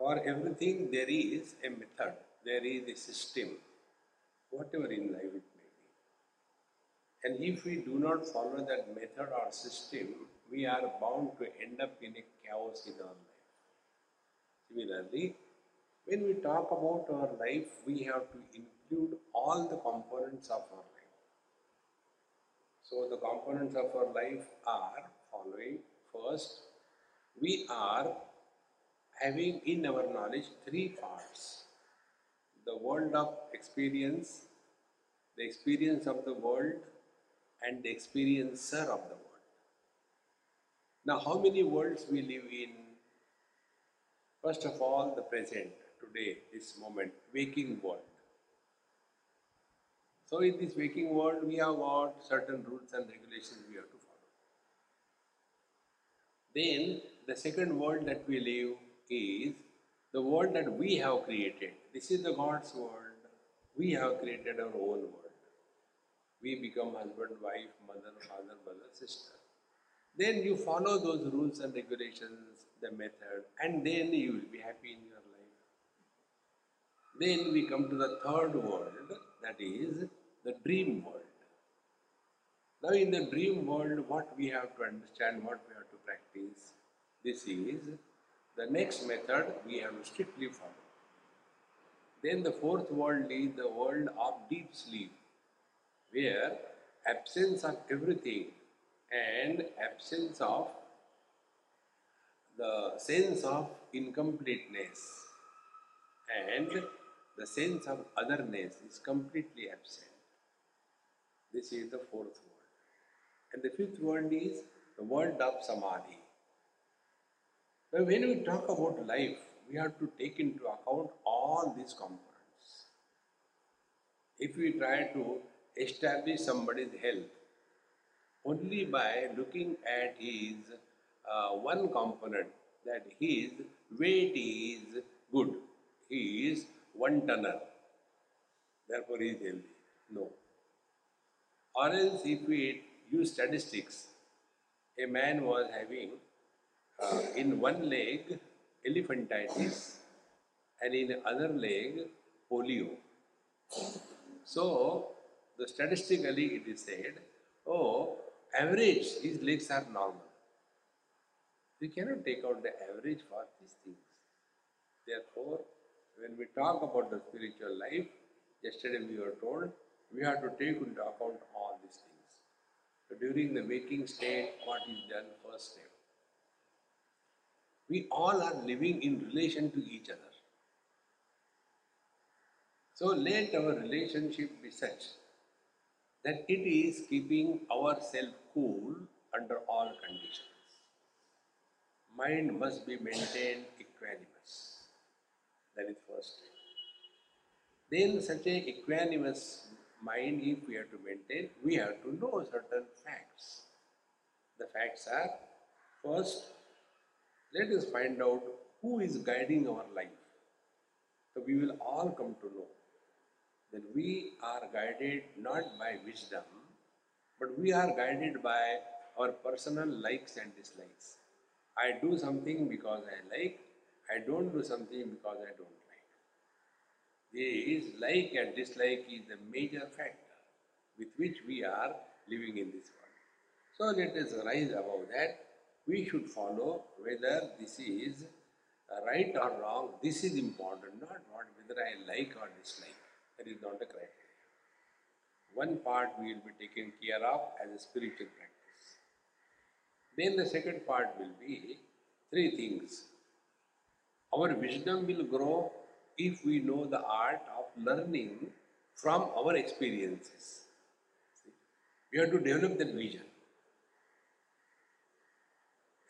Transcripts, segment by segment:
For everything, there is a method, there is a system, whatever in life it may be. And if we do not follow that method or system, we are bound to end up in a chaos in our life. Similarly, when we talk about our life, we have to include all the components of our life. So, the components of our life are following. First, we are having in our knowledge three parts the world of experience, the experience of the world, and the experiencer of the world. Now, how many worlds we live in? First of all, the present, today, this moment, waking world. So, in this waking world, we have got certain rules and regulations we have to follow. Then, the second world that we live is the world that we have created. This is the God's world. We have created our own world. We become husband, wife, mother, father, brother, sister. Then you follow those rules and regulations, the method, and then you will be happy in your life. Then we come to the third world, that is the dream world. Now, in the dream world, what we have to understand, what we have to practice, this is the next method we have to strictly follow. Then the fourth world is the world of deep sleep, where absence of everything and absence of the sense of incompleteness and the sense of otherness is completely absent. This is the fourth world. And the fifth world is the world of samadhi. Now, when we talk about life, we have to take into account all these components. If we try to establish somebody's health only by looking at his uh, one component, that his weight is good, he is one tonner, therefore he is healthy. No. Or else, if we use statistics, a man was having in one leg elephantitis and in other leg polio. So, the statistically it is said, oh, average his legs are normal. We cannot take out the average for these things. Therefore, when we talk about the spiritual life, yesterday we were told we have to take into account all these things. So during the waking state, what is done first step? We all are living in relation to each other. So let our relationship be such that it is keeping ourselves cool under all conditions. Mind must be maintained equanimous. That is first step. Then such a equanimous mind, if we have to maintain, we have to know certain facts. The facts are first, let us find out who is guiding our life. So we will all come to know that we are guided not by wisdom, but we are guided by our personal likes and dislikes. I do something because I like, I don't do something because I don't like. This like and dislike is the major factor with which we are living in this world. So let us rise above that. We should follow whether this is right or wrong. This is important, not what whether I like or dislike. That is not the criteria. One part we will be taken care of as a spiritual practice. Then the second part will be three things. Our wisdom will grow if we know the art of learning from our experiences. We have to develop that vision.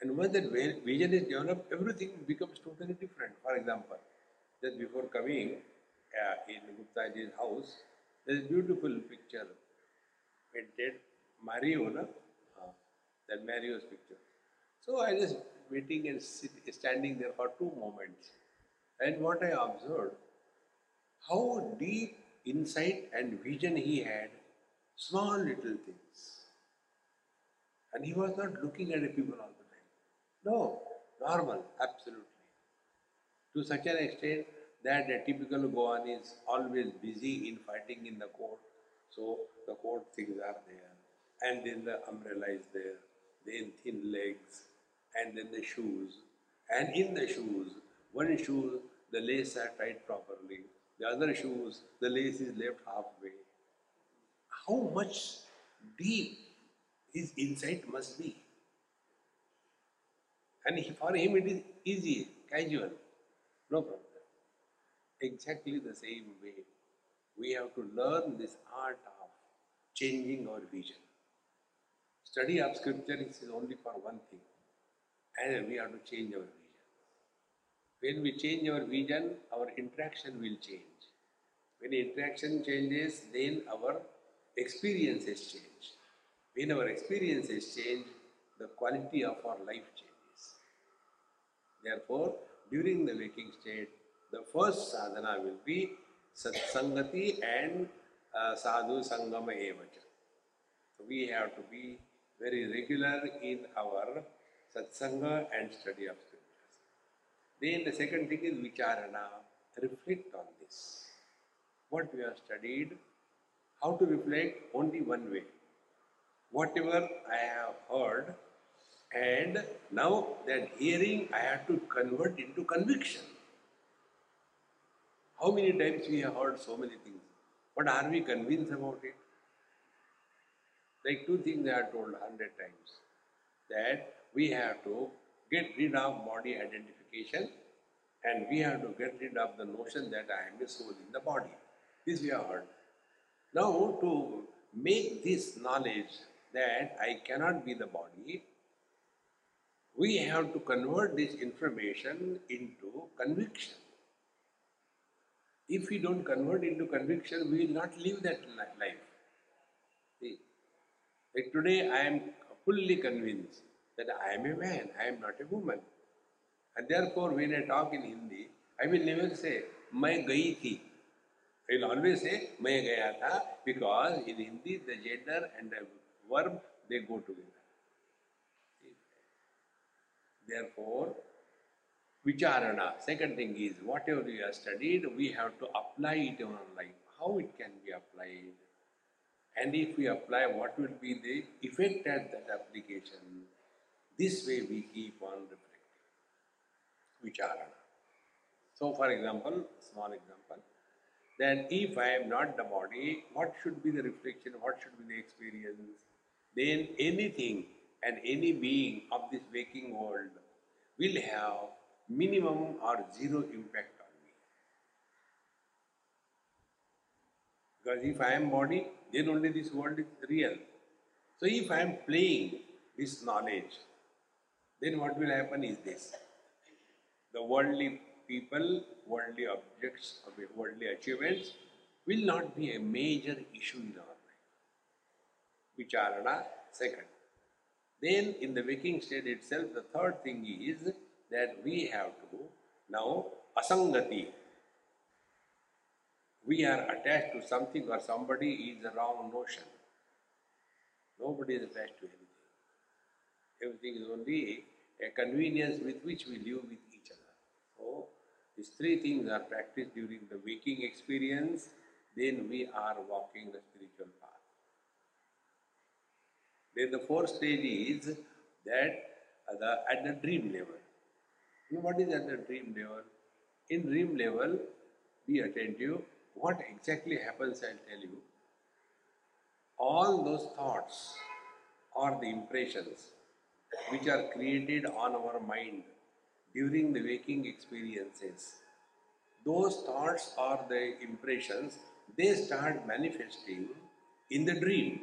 And when that vision is developed, everything becomes totally different. For example, Just before coming uh, in Guptaji's house, there is a beautiful picture painted, Mario, no? Uh, that Mario's picture. So I was waiting and sit, standing there for two moments. And what I observed, how deep insight and vision he had, small little things. And he was not looking at the people time. No, normal, absolutely. To such an extent that a typical Goan is always busy in fighting in the court. So the court things are there. And then the umbrella is there. Then thin legs. And then the shoes. And in the shoes, one shoe, the lace are tied properly. The other shoes, the lace is left halfway. How much deep his insight must be. And he, for him it is easy, casual, no problem. Exactly the same way, we have to learn this art of changing our vision. Study of scripture is only for one thing, and we have to change our vision. When we change our vision, our interaction will change. When interaction changes, then our experiences change. When our experiences change, the quality of our life changes. Therefore, during the waking state, the first sadhana will be satsangati and uh, sadhu sangama evacha. So we have to be very regular in our satsanga and study of scriptures. Then the second thing is vicharana. Reflect on this. What we have studied, how to reflect only one way whatever I have heard, and now that hearing I have to convert into conviction. How many times we have heard so many things, but are we convinced about it? Like two things I have told hundred times that we have to get rid of body identification and we have to get rid of the notion that I am a soul in the body. This we have heard. Now, to make this knowledge that I cannot be the body, we have to convert this information into conviction. If we don't convert into conviction, we will not live that life. See, like today I am fully convinced that I am a man, I am not a woman. And therefore, when I talk in Hindi, I will never say, मैं गई थी. I will always say, मैं गया था, because in Hindi the gender and the verb, they go together. Therefore, vicharana, second thing is whatever we have studied, we have to apply it in our life. How it can be applied? And if we apply, what will be the effect at that application? This way we keep on reflecting. Vicharana. So, for example, small example, then if I am not the body, what should be the reflection? What should be the experience? then anything and any being of this waking world will have minimum or zero impact on me. Because if I am body, then only this world is real. So if I am playing this knowledge, then what will happen is this. The worldly people, worldly objects, worldly achievements will not be a major issue in our life. vicharana, second. Then in the waking state itself, the third thing is that we have to now asangati. We are attached to something or somebody is a wrong notion. Nobody is attached to anything. Everything is only a convenience with which we live with each other. So, these three things are practiced during the waking experience, then we are walking the spiritual path. Then the fourth stage is that the, at the dream level. What is at the dream level? In dream level, be attentive. What exactly happens, I'll tell you. All those thoughts or the impressions which are created on our mind during the waking experiences, those thoughts or the impressions, they start manifesting in the dream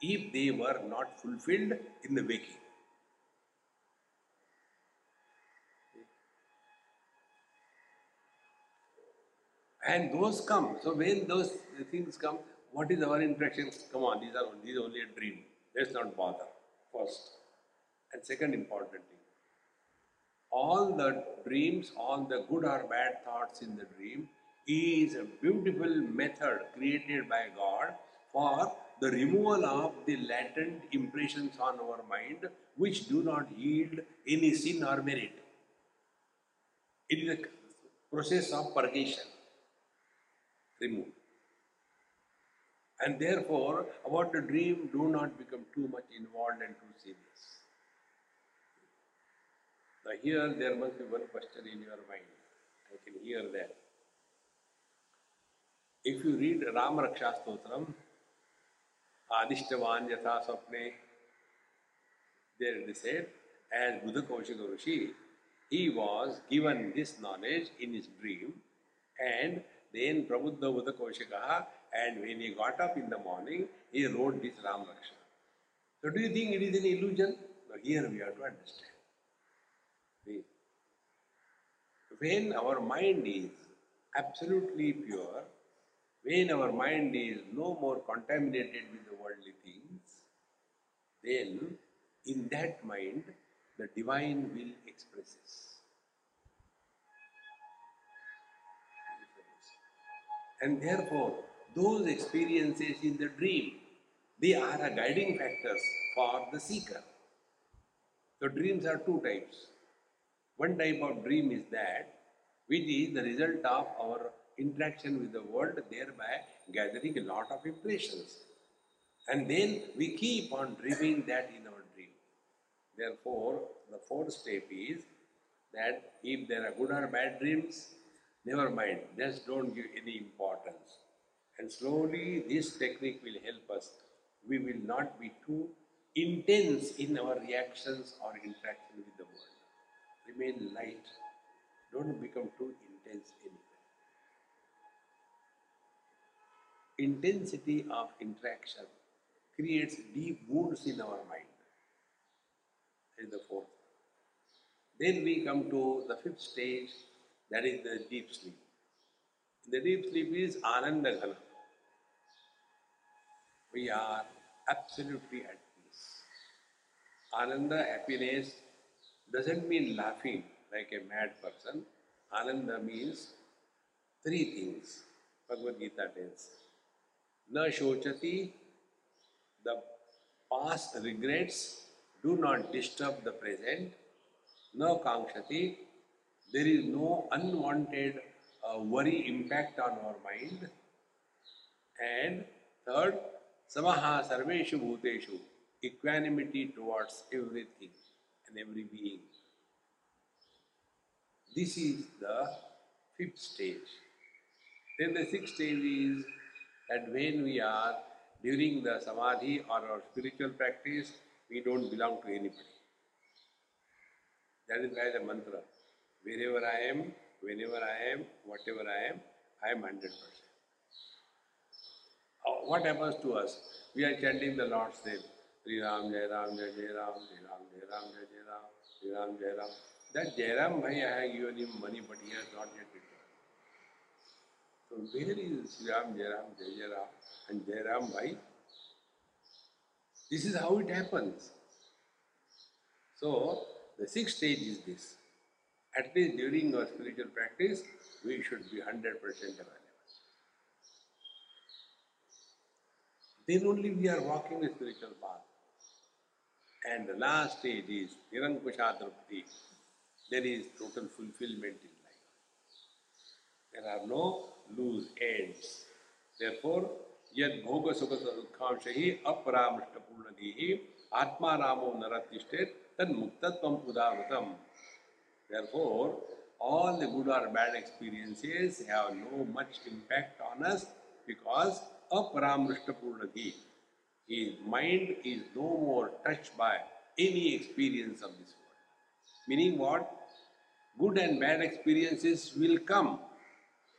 if they were not fulfilled in the waking. And those come. So when those things come, what is our interaction? Come on, these are these are only a dream. Let's not bother. First. And second important thing. All the dreams, all the good or bad thoughts in the dream is a beautiful method created by God for the removal of the latent impressions on our mind which do not yield any sin or merit. It is a process of purgation, remove. And therefore, about the dream, do not become too much involved and too serious. Now, here there must be one question in your mind. I can hear that. If you read Ram Raksha Stotram, आदिष्टवान यथा स्वप्ने there डिसेड as Budha Kaushik Rishi he was given this knowledge in his dream and then प्रबुद्ध Budha Kaushik and when you got up in the morning he wrote this Ram Raksha So do you think it is an illusion? No, here we have to understand. See, when our mind is when our mind is no more contaminated with the worldly things, then in that mind the divine will expresses. And therefore, those experiences in the dream, they are a guiding factors for the seeker. So dreams are two types. One type of dream is that which is the result of our interaction with the world, thereby gathering a lot of impressions. And then we keep on dreaming that in our dream. Therefore, the fourth step is that if there are good or bad dreams, never mind, just don't give any importance. And slowly this technique will help us. We will not be too intense in our reactions or interaction with the world. Remain light. Don't become too intense anywhere. Intensity of interaction creates deep wounds in our mind. That is the fourth. Then we come to the fifth stage, that is the deep sleep. The deep sleep is Ananda Ghana. We are absolutely at peace. Ananda, happiness, doesn't mean laughing like a mad person. Ananda means three things. Bhagavad Gita tells. Na shochati, the past regrets do not disturb the present. Na kankshati, there is no unwanted uh, worry impact on our mind. And third, samaha sarveshu bhuteshu, equanimity towards everything and every being. This is the fifth stage. Then the sixth stage is that when we are during the samadhi or our spiritual practice, we don't belong to anybody. That is why the mantra, wherever I am, whenever I am, whatever I am, I am 100%. Uh, what happens to us? We are chanting the Lord's name. Sri Ram, Jai Ram, Jai Jai Ram, Sri Ram, Jai Ram, Jai Jai Ram, Sri Ram, Jai Ram. That Jai Ram Bhai, I have given him money, but he has not yet returned. So where is Sri Ram, Jai Ram, Jai Jai Ram, and Jai Ram Bhai? This is how it happens. So the sixth stage is this. At least during our spiritual practice, we should be 100% available. Then only we are walking the spiritual path. And the last stage is Nirankushadrapti. There is total fulfillment in life. There are no loose ends. Therefore, yad bhoga sukha dukhanshahi aparamrishta purnadihi atma ramo naratishtet tad muktatvam udavatam. Therefore, all the good or bad experiences have no much impact on us because aparamrishta purnadi. His mind is no more touched by any experience of this world. Meaning what? Good and bad experiences will come,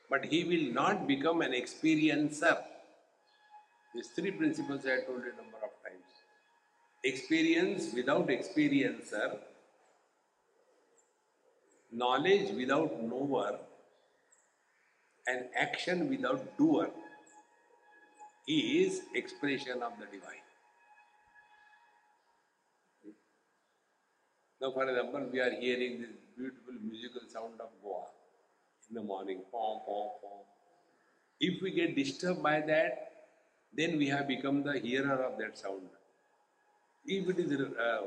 but he will not become an experiencer. These three principles I told you a number of times. Experience without experiencer, knowledge without knower, and action without doer is expression of the divine. Now, for example, we are hearing this beautiful musical sound of Goa in the morning, pom, pom, pom. If we get disturbed by that, then we have become the hearer of that sound. If it is uh,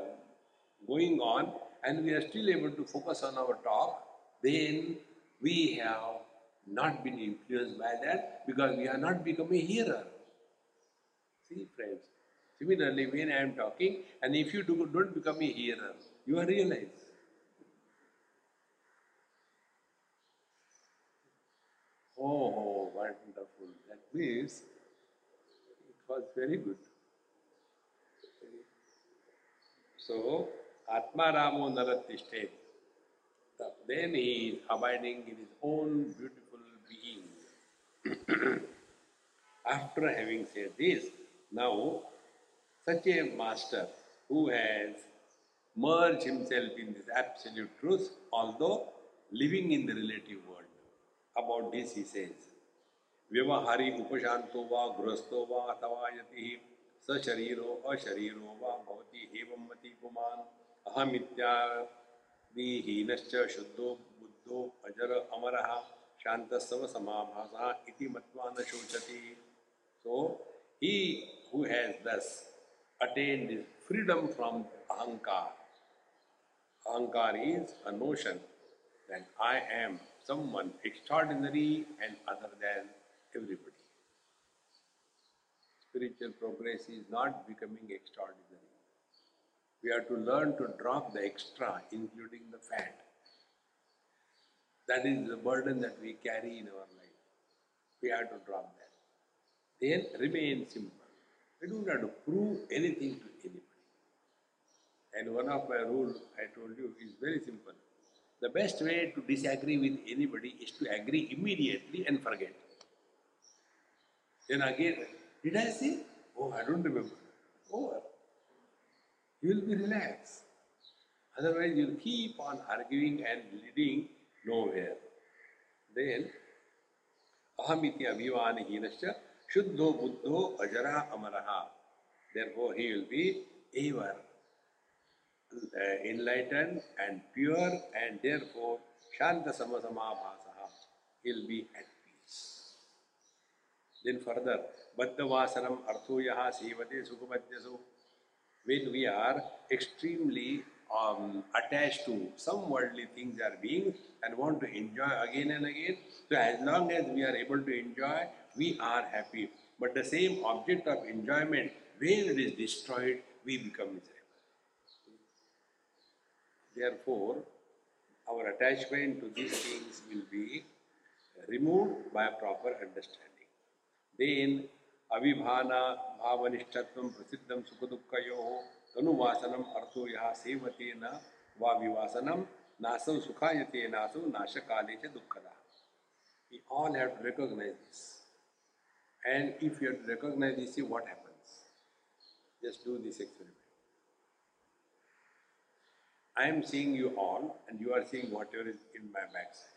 going on and we are still able to focus on our talk, then we have not been influenced by that because we are not become a hearer. See, friends. Similarly, when I am talking, and if you do, don't become a hearer, you are realized. Oh, oh, wonderful. That means it was very good. So, Atma Ramo Naratishtet. Then he is abiding in his own beautiful being. After having said this, now such a master who has merged himself in this absolute truth, although living in the relative world. About this he says, व्यवहारी उपशांतो वा गृहस्थो वा अथवा यति सशरीरो अशरीरो वा भवति एवं मति पुमान् अहमित्यादिहीनश्च शुद्धो बुद्धो अजर अमरः शान्तस्व समाभासः इति मत्वा न शोचति So, he who has thus attained freedom from ahankar, ahankar is a notion that I am someone extraordinary and other than everybody. Spiritual progress is not becoming extraordinary. We have to learn to drop the extra, including the fat. That is the burden that we carry in our life. We have to drop that. Then remain simple. We don't have to prove anything to anybody. And one of my rules I told you is very simple. The best way to disagree with anybody is to agree immediately and forget. Then again, did I say? Oh, I don't remember. Over. You will be relaxed. Otherwise, you will keep on arguing and leading nowhere. Then, ahamiti abhivani hinascha shuddho buddho ajara amaraha. Therefore, he will be ever enlightened and pure and therefore Shanta. He'll be at peace. Then further, Baddhavasanam Arthoyaha Sevate Sukhamadyasu. When we are extremely um, attached to some worldly things are being and want to enjoy again and again, so as long as we are able to enjoy, we are happy. But the same object of enjoyment, when it is destroyed, we become miserable. Therefore, our attachment to these things will be removed by proper understanding. Then, avibhana bhavanishtatvam prasiddham sukadukkayoho tanuvasanam artho yaha sevatena va vivasanam nasam sukhayate naso nashakale cha dukkada. We all have to recognize this. And if you have to recognize this, see what happens. Just do this experiment. I am seeing you all, and you are seeing whatever is in my backside.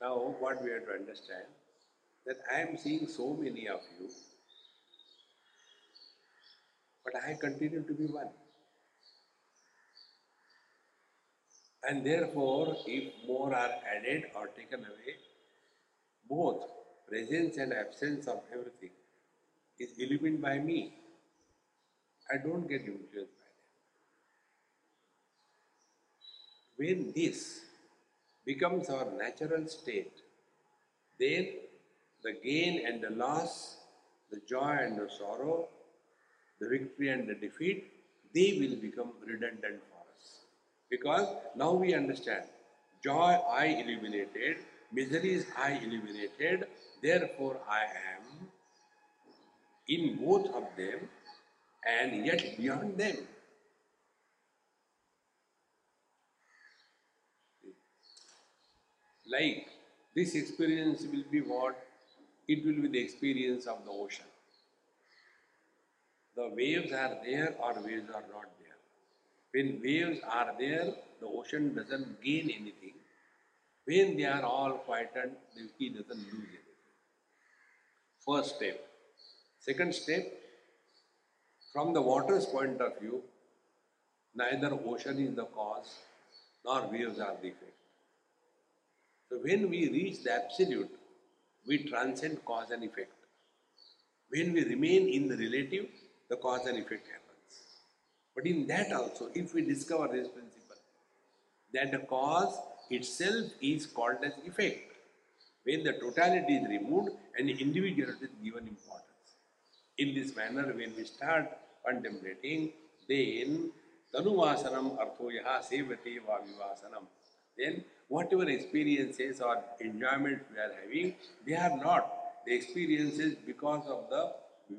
Now, what we have to understand that I am seeing so many of you, but I continue to be one. And therefore, if more are added or taken away, both presence and absence of everything is illumined by me. I don't get influenced by them. When this becomes our natural state, then the gain and the loss, the joy and the sorrow, the victory and the defeat, they will become redundant for us. Because now we understand joy I eliminated, miseries I eliminated, therefore I am in both of them and yet beyond them. Like this experience will be what? It will be the experience of the ocean. The waves are there or waves are not there. When waves are there, the ocean doesn't gain anything. When they are all quietened, key doesn't lose anything. First step. Second step, from the water's point of view, neither ocean is the cause nor waves are the effect. So when we reach the absolute, we transcend cause and effect. When we remain in the relative, the cause and effect happens. But in that also, if we discover this principle, that the cause itself is called as effect, when the totality is removed and individuality is given importance. In this manner, when we start contemplating, then tanuvasanam artho yaha sevate va vivasanam. Then whatever experiences or enjoyment we are having, they are not the experiences because of the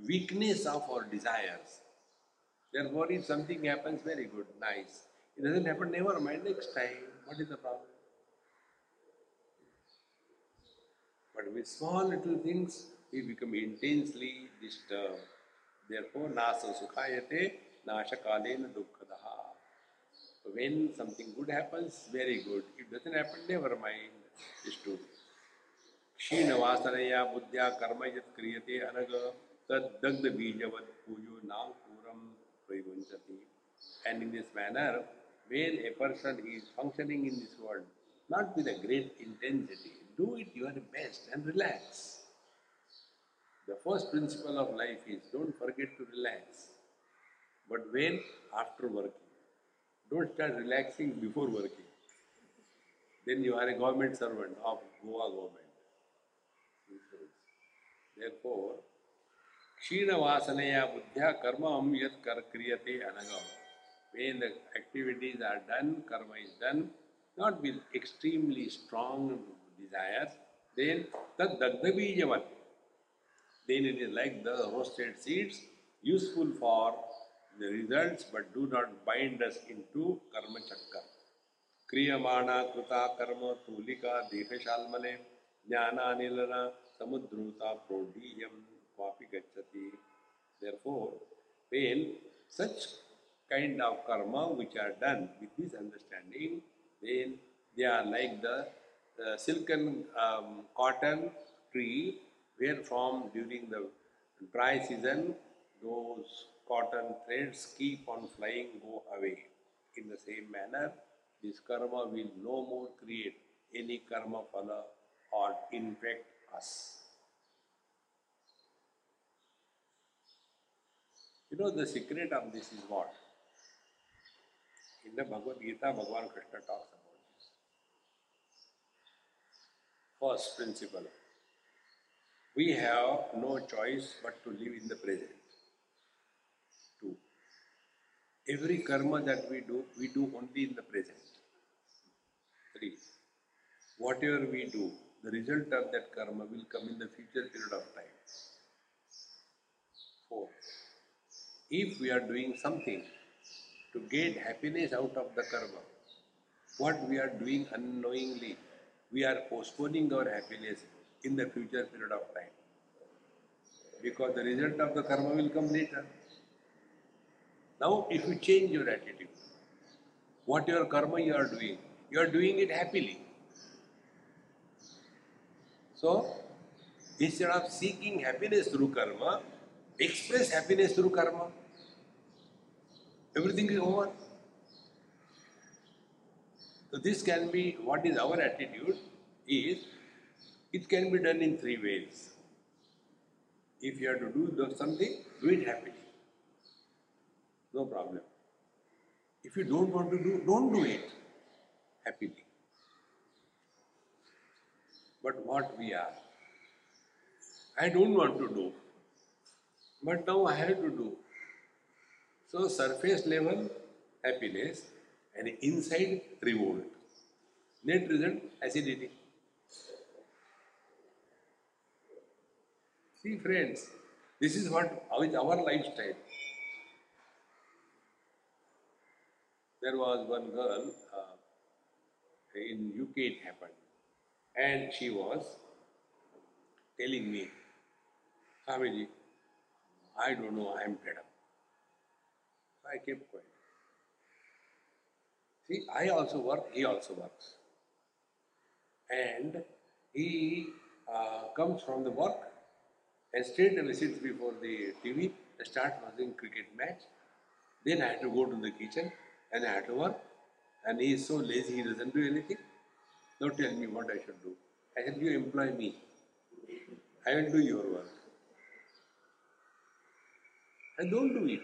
weakness of our desires. Therefore, if something happens, very good, nice. It doesn't happen, never mind, next time. What is the problem? But with small little things, we become intensely disturbed. Therefore, nasa sukhayate, nasha kalena dukkhadaha. When something good happens, very good. If doesn't happen, never mind. It's true. क्षीणवासनया बुद्ध्या कर्म यत् क्रियते अनग तद्दग्ध बीजवत् पूजो नाम पूरम प्रयुञ्चति and in this manner when a person is functioning in this world not with a great intensity do it your best and relax the first principle of life is don't forget to relax but when after working don't start relaxing before working then you are a government servant of goa government Therefore, Kshina Vasanaya Buddhya Karmam Yat Kar Kriyate Anagam. When the activities are done, karma is done, not with extremely strong desires, then Tad Dagdabijavat. Then it is like the roasted seeds, useful for the results but do not bind us into karma chakra. क्रियमाणा कृता कर्म तूलिका देहशालमले ज्ञानानिलना samudruta prodiyam kwapi gachati. Therefore, when such kind of karma which are done with this understanding, then they are like the uh, silken um, cotton tree where from during the dry season those cotton threads keep on flying go away. In the same manner, this karma will no more create any karma phala or infect us. You know, the secret of this is what? In the Bhagavad Gita, Bhagavan Krishna talks about this. First principle we have no choice but to live in the present. Two, every karma that we do, we do only in the present. Three, whatever we do, the result of that karma will come in the future period of time. Four, if we are doing something to get happiness out of the karma, what we are doing unknowingly, we are postponing our happiness in the future period of time. Because the result of the karma will come later. Now, if you change your attitude, what your karma you are doing, you are doing it happily. So, instead of seeking happiness through karma, express happiness through karma. Everything is over. So, this can be what is our attitude is it can be done in three ways. If you have to do something, do it happily. No problem. If you don't want to do, don't do it happily. But what we are, I don't want to do, but now I have to do. So surface level happiness and inside revolt. Net result acidity. See friends, this is what is our lifestyle. There was one girl uh, in UK it happened and she was telling me, Swamiji, I don't know, I am fed up. So I kept quiet. See, I also work, he also works. and he uh, comes from the work and straight away sits before the TV and starts watching cricket match. Then I had to go to the kitchen and I had to work. And he is so lazy, he doesn't do anything. Now tell me what I should do. I said, You employ me. I will do your work. I don't do it.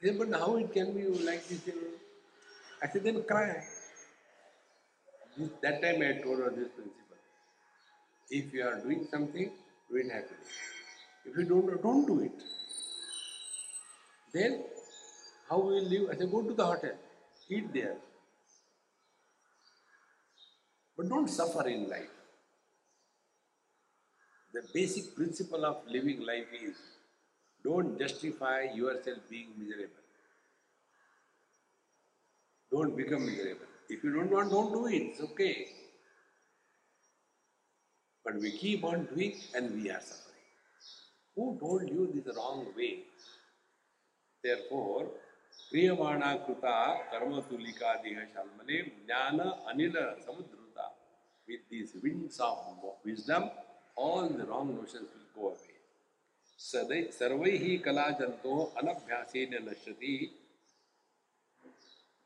He said, But how it can be like this? I said, Then cry. That time I told her this principle. If you are doing something, do it happily. If you don't, don't do it. Then, how will you live? I said, go to the hotel, eat there. But don't suffer in life. The basic principle of living life is don't justify yourself being miserable. Don't become miserable. If you don't want, don't do it. It's okay. But we keep on doing and we are suffering. Who told you this wrong way? Therefore, क्रियमाणा कृता कर्म तुलिका देह शालमने ज्ञान Anil samudruta. With these winds of wisdom, all the wrong notions will go away. सदै सर्वैः कलाजन्तो अनभ्यासेन नश्यति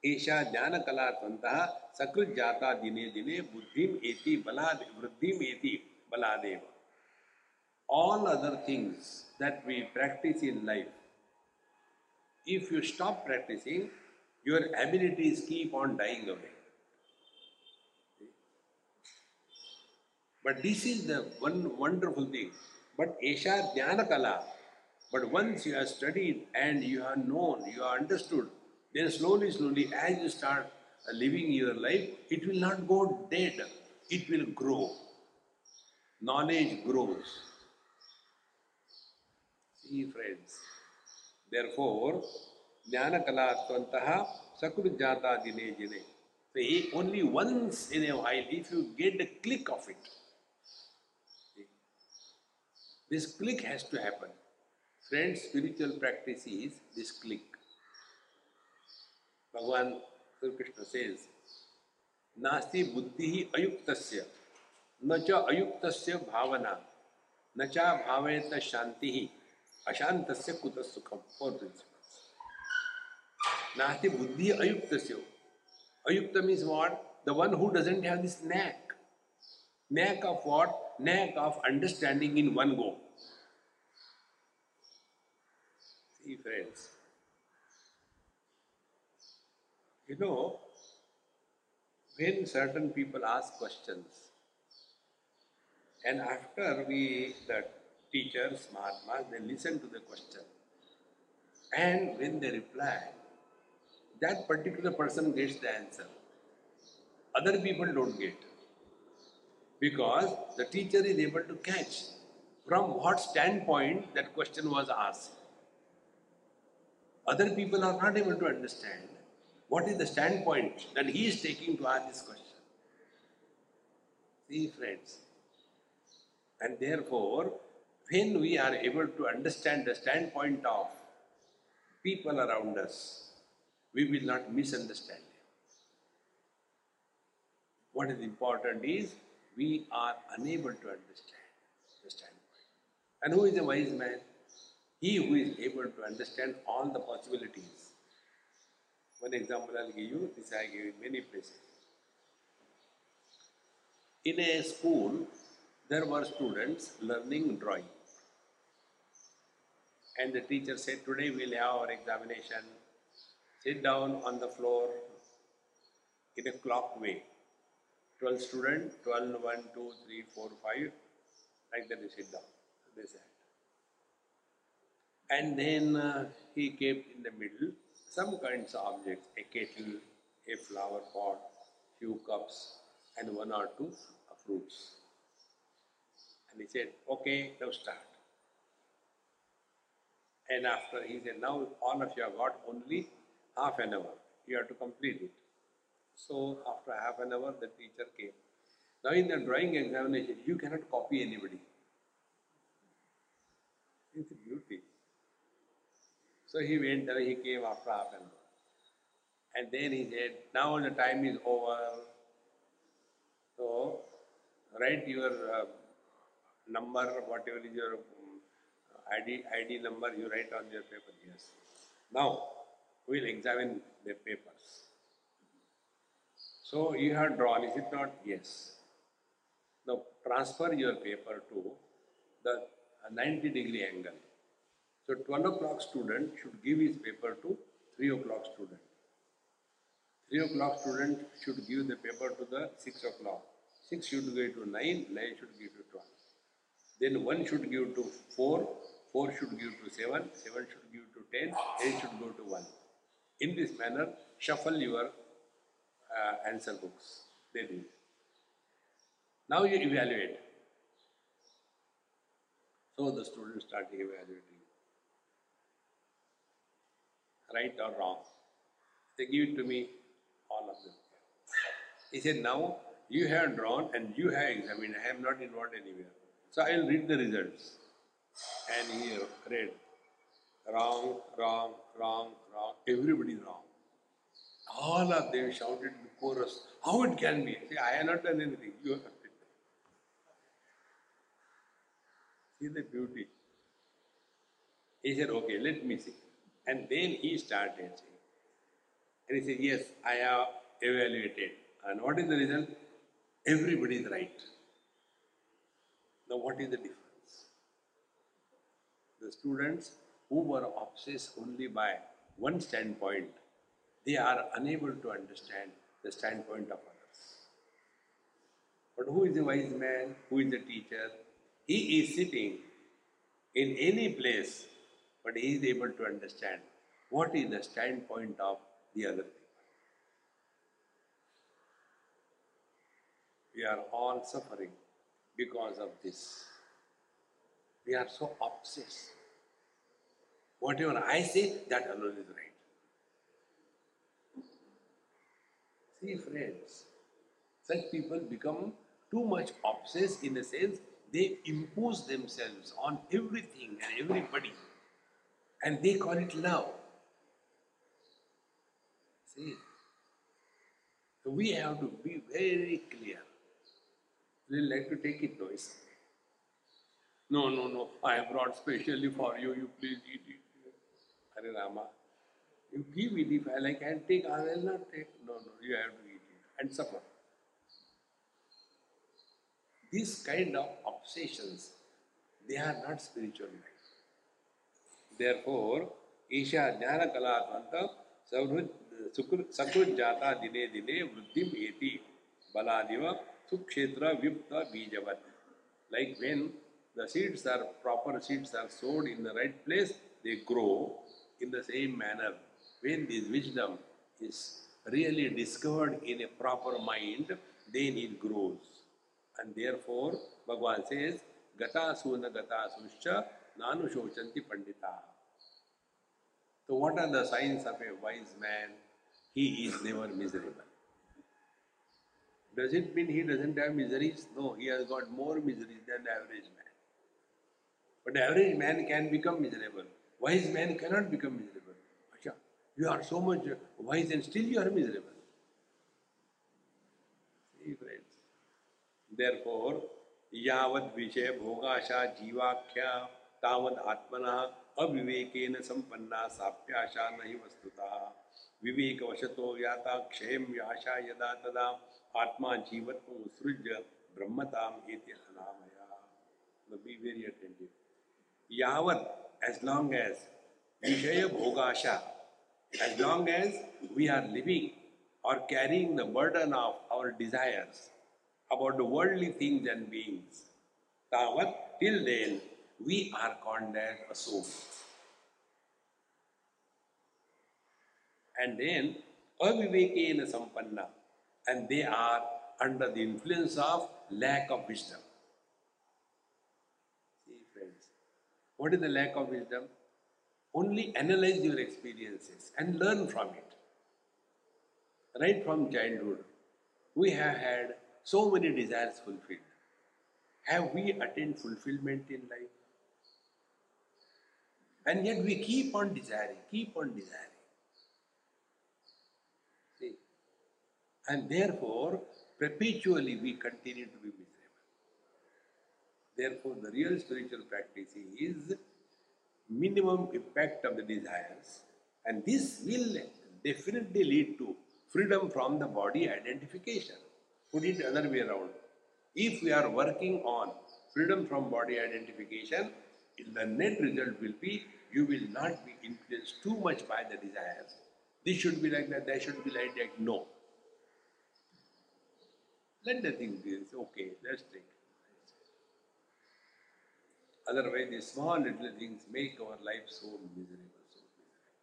एषा ज्ञान कलात्वन्तः सकृत जाता दिने दिने बुद्धिम एति बलाद वृद्धिम एति बलादेव all other things that we practice in life, if you stop practicing, your abilities keep on dying away. But this is the one wonderful thing. But Esha Dhyana Kala, but once you have studied and you have known, you have understood, then slowly, slowly, as you start uh, living your life, it will not go dead, it will grow. Knowledge grows. See, friends. Therefore ज्ञान कलात्वंतः सकृत जाता दिने जिने so he only once in a while if you get the click of it this click has to happen friends spiritual practice is this click भगवान Shri Krishna says नास्ति बुद्धि अयुक्त न च भावना न चा भावेत शांति ही अशांत कुत सुखम? फोर प्रिंसिपल्स नास्ति बुद्धि अयुक्त से अयुक्त means what the one who doesn't have this knack knack of what knack of understanding in one go See friends, you know, when certain people ask questions, and after we that teachers, Mahatmas, they listen to the question. And when they reply, that particular person gets the answer. Other people don't get. Because the teacher is able to catch from what standpoint that question was asked. Other people are not able to understand what is the standpoint that he is taking to ask this question. See, friends. And therefore, when we are able to understand the standpoint of people around us, we will not misunderstand them. What is important is we are unable to understand the standpoint. And who is a wise man? He who is able to understand all the possibilities. One example I'll give you, this I give in many places. In a school, there were students learning drawing. And the teacher said, Today we'll have our examination. Sit down on the floor in a clock way. 12 students, 12, 1, 2, 3, 4, 5. Like that, they sit down. They sat. And then uh, he kept in the middle some kinds of objects a kettle, a flower pot, few cups, and one or two fruits. And he said, Okay, now start. And after he said, now all of you have got only half an hour. You have to complete it. So after half an hour, the teacher came. Now in the drawing examination, you cannot copy anybody. It's beauty. So he went there, he came after half an hour. And then he said, now the time is over. So write your uh, number, whatever is your ID, ID number, you write on your paper. Yes. Now, we'll examine the papers. So, you have drawn, is it not? Yes. Now, transfer your paper to the uh, 90 degree angle. So, 12 o'clock student should give his paper to 3 o'clock student. 3 o'clock student should give the paper to the 6 o'clock. 6 should give to 9, 9 should give to 12. Then 1 should give to 4, 4 should give to 7, 7 should give to 10, 8 should go to 1. In this manner, shuffle your uh, answer books. They do. Now you evaluate. So the students start evaluating. Right or wrong? They give it to me, all of them. He said, now you have drawn and you have examined. I am not involved anywhere. So I will read the results. And he read wrong, wrong, wrong, wrong. Everybody wrong. All of them shouted in chorus, How it can be? See, I have not done anything. You have done it. See the beauty. He said, Okay, let me see. And then he started saying, and he said, Yes, I have evaluated. And what is the result? Everybody is right. Now, what is the difference? The students who were obsessed only by one standpoint, they are unable to understand the standpoint of others. But who is the wise man? Who is the teacher? He is sitting in any place, but he is able to understand what is the standpoint of the other people. We are all suffering because of this. We are so obsessed. Whatever I say, that alone is right. See, friends, such people become too much obsessed in a sense they impose themselves on everything and everybody and they call it love. See, so we have to be very clear. We like to take it, it's. No, no, no, I have brought specially for you, you please eat it. Hare Rama, you give it, if I like, I take, I will not take. No, no, you have to eat it and suffer. These kind of obsessions, they are not spiritual life. Therefore, Isha Jnana Kalatmanta Sakrut Jata Dine Dine Vruddhim Eti Baladiva Sukshetra Vipta Bijavat. Like when the seeds are proper seeds are sowed in the right place, they grow in the same manner. When this wisdom is really discovered in a proper mind, then it grows. And therefore, Bhagavan says, Gata Suna Gata Suscha Nanu Shochanti Pandita. So, what are the signs of a wise man? He is never miserable. Does it mean he doesn't have miseries? No, he has got more miseries than the average man. But the average man can become miserable. Wise man cannot become miserable. Acha, you are so much wise and still you are miserable. See, friends. Therefore, यावद विषय भोगाशा जीवाख्या तावद आत्मना अविवेकेन संपन्ना साप्याशा नहीं वस्तुता विवेक याता क्षयम याशा यदा तदा आत्मा जीवत्व उत्सृज्य ब्रह्मताम एति अनामया बी वेरी अटेंटिव यावत as long as Vishaya Bhogasha, as long as we are living or carrying the burden of our desires about the worldly things and beings, Tavat, till then, we are called as a soul. And then, avivekena sampanna, and they are under the influence of lack of wisdom. See, friends, what is the lack of wisdom? Only analyze your experiences and learn from it. Right from childhood, we have had so many desires fulfilled. Have we attained fulfillment in life? And yet we keep on desiring, keep on desiring. See? And therefore, perpetually we continue to be miserable. Therefore, the real spiritual practice is minimum impact of the desires, and this will definitely lead to freedom from the body identification. Put it other way around. If we are working on freedom from body identification, the net result will be you will not be influenced too much by the desires. This should be like that, that should be like that. No. Let the thing be. Okay, let's take. Otherwise, these small little things make our life so miserable, so miserable.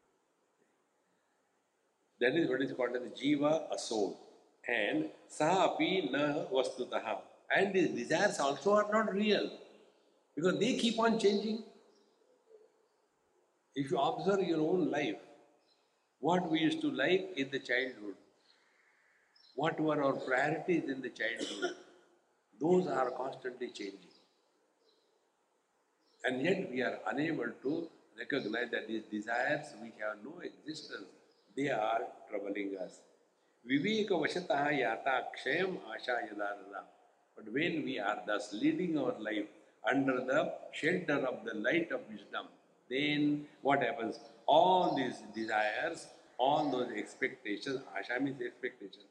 That is what is called as jiva, a soul. And saha api na vastutaha. And these desires also are not real. Because they keep on changing. If you observe your own life, what we used to like in the childhood, what were our priorities in the childhood, those are constantly changing. And yet we are unable to recognize that these desires which have no existence, they are troubling us. Viveka yata kshayam asha. But when we are thus leading our life under the shelter of the light of wisdom, then what happens? All these desires, all those expectations, asha means expectation,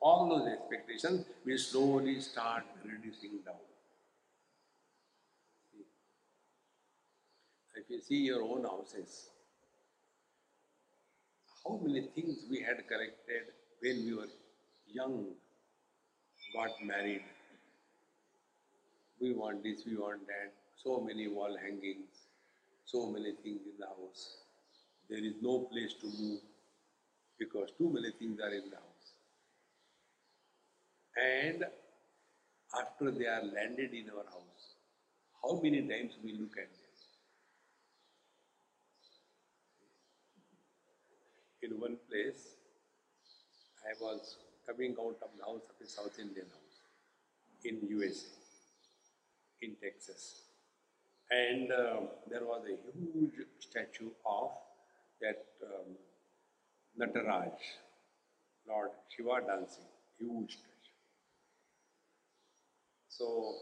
all those expectations will slowly start reducing down. If you see your own houses, how many things we had collected when we were young, got married. We want this, we want that, so many wall hangings, so many things in the house. There is no place to move because too many things are in the house. And after they are landed in our house, how many times we look at them? In one place, I was coming out of the house of a South Indian house in USA, in Texas. And um, there was a huge statue of that um, Nataraj, Lord Shiva dancing, huge statue. So,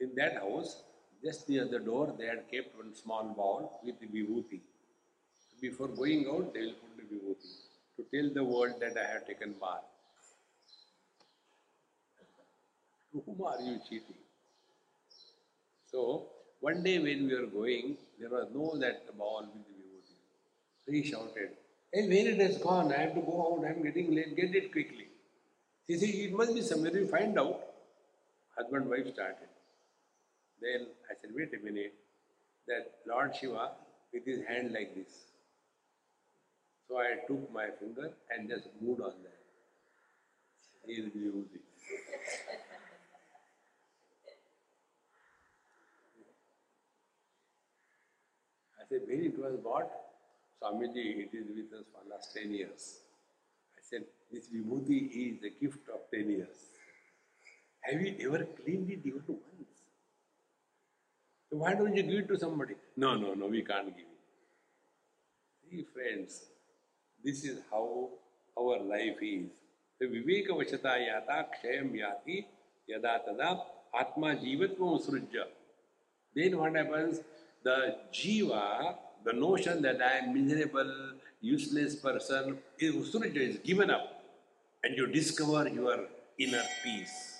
in that house, just near the door, they had kept one small ball with the vibhuti. Before going out, they will put the vibhuti to tell the world that I have taken bath. To whom are you cheating? So, one day when we were going, there was no that ball with the vibhuti. So he shouted, Hey, where it has gone? I have to go out, I am getting late, get it quickly. He said, It must be somewhere, we find out. Husband wife started. Then I said, Wait a minute, that Lord Shiva with his hand like this. So I took my finger and just moved on that. He will. I said, when it was bought, Swamiji, it is with us for last 10 years. I said, this vibhuti is the gift of 10 years. Have you ever cleaned it even once? So why don't you give it to somebody? No, no, no, we can't give it. See, friends, this is how our life is. The viveka vachata yata kshayam yati yada tada atma jivatvam usrujya. Then what happens? The jiva, the notion that I am miserable, useless person, is usrujya, is given up. And you discover your inner peace.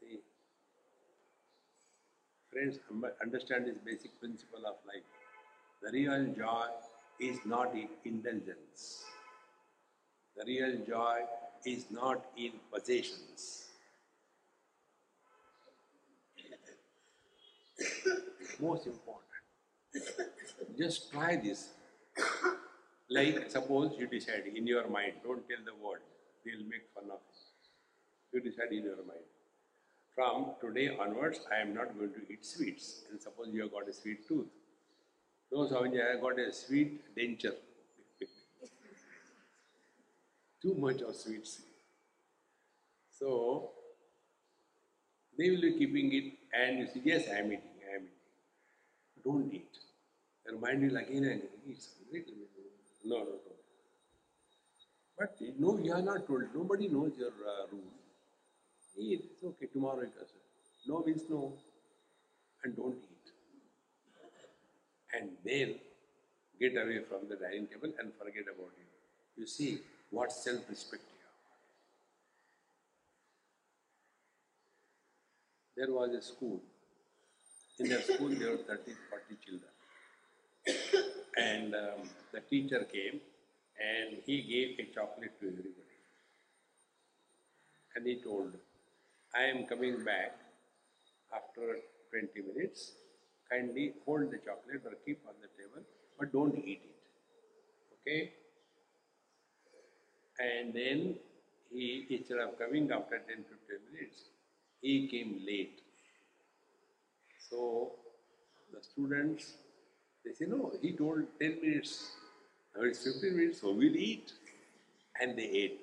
See, friends, understand this basic principle of life. The real joy is not in indulgence. The real joy is not in possessions. Most important. Just try this. Like, suppose you decide in your mind, don't tell the world, they'll make fun of you. You decide in your mind. From today onwards, I am not going to eat sweets. And suppose you have got a sweet tooth. No, Swamiji, I got a sweet denture. Too much of sweets. So, they will be keeping it and you say, yes, I am eating, I am eating. Don't eat. Your mind will again and eat bit. No, no, no. But no, you are not told. Nobody knows your uh, rule. Eat, it's okay, tomorrow you can. No means no, and don't eat. And they'll get away from the dining table and forget about you. You see what self respect you have. There was a school. In that school, there were 30, 40 children. And um, the teacher came and he gave a chocolate to everybody. And he told, I am coming back after 20 minutes. Kindly hold the chocolate or keep on the table, but don't eat it. Okay? And then he, instead of coming after 10 15 minutes, he came late. So the students, they say, no, he told 10 minutes. Now it's 15 minutes, so we'll eat. And they ate.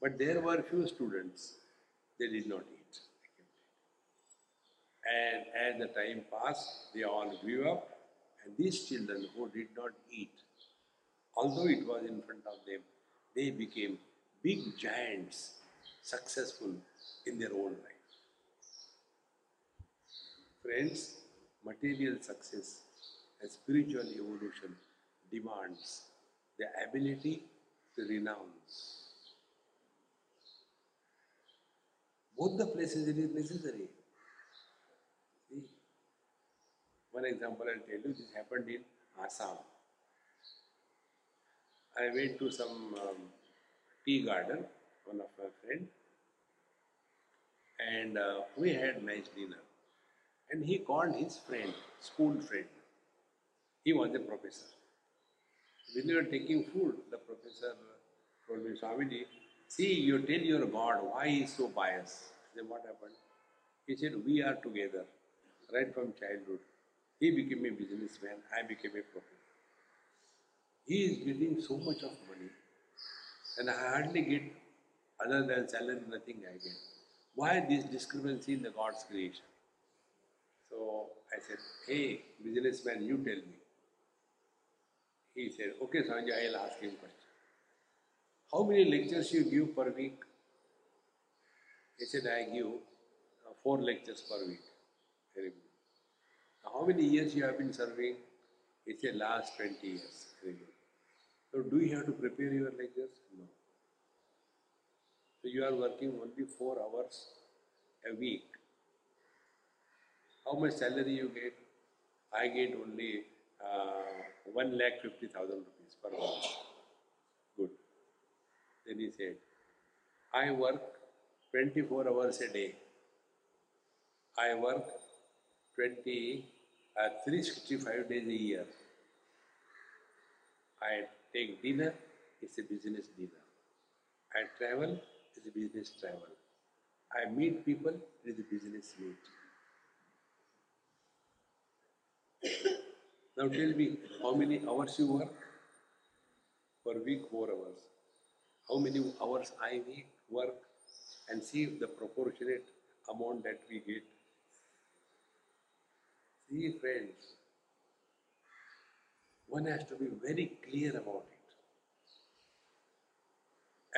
But there were few students, they did not eat. And as the time passed, they all grew up. And these children who did not eat, although it was in front of them, they became big giants, successful in their own life. Friends, material success and spiritual evolution demands the ability to renounce. Both the places it is necessary. See? One example I'll tell you, this happened in Assam. I went to some um, tea garden, one of my friend, and uh, we had nice dinner. And he called his friend, school friend. He was a professor. When you were taking food, the professor told me, Swamiji, see, you tell your God why he is so biased. Then what happened? He said, we are together right from childhood. He became a businessman, I became a professor. He is getting so much of money, and I hardly get other than salary, nothing I get. Why this discrepancy in the God's creation? So I said, Hey, businessman, you tell me. He said, Okay, Sanjay, I'll ask him question. How many lectures you give per week? He said, I give uh, four lectures per week. How many years you have been serving? He said, last 20 years. So do you have to prepare your lectures? No. So you are working only four hours a week. How much salary you get? I get only uh, one lakh fifty thousand rupees per month. Good. Then he said, I work 24 hours a day. I work 20, uh, 365 days a year. I take dinner, it's a business dinner. I travel, it's a business travel. I meet people, it is a business meet. now tell me, how many hours you work? Per week, four hours. How many hours I work? And see the proportionate amount that we get. See, friends, one has to be very clear about it.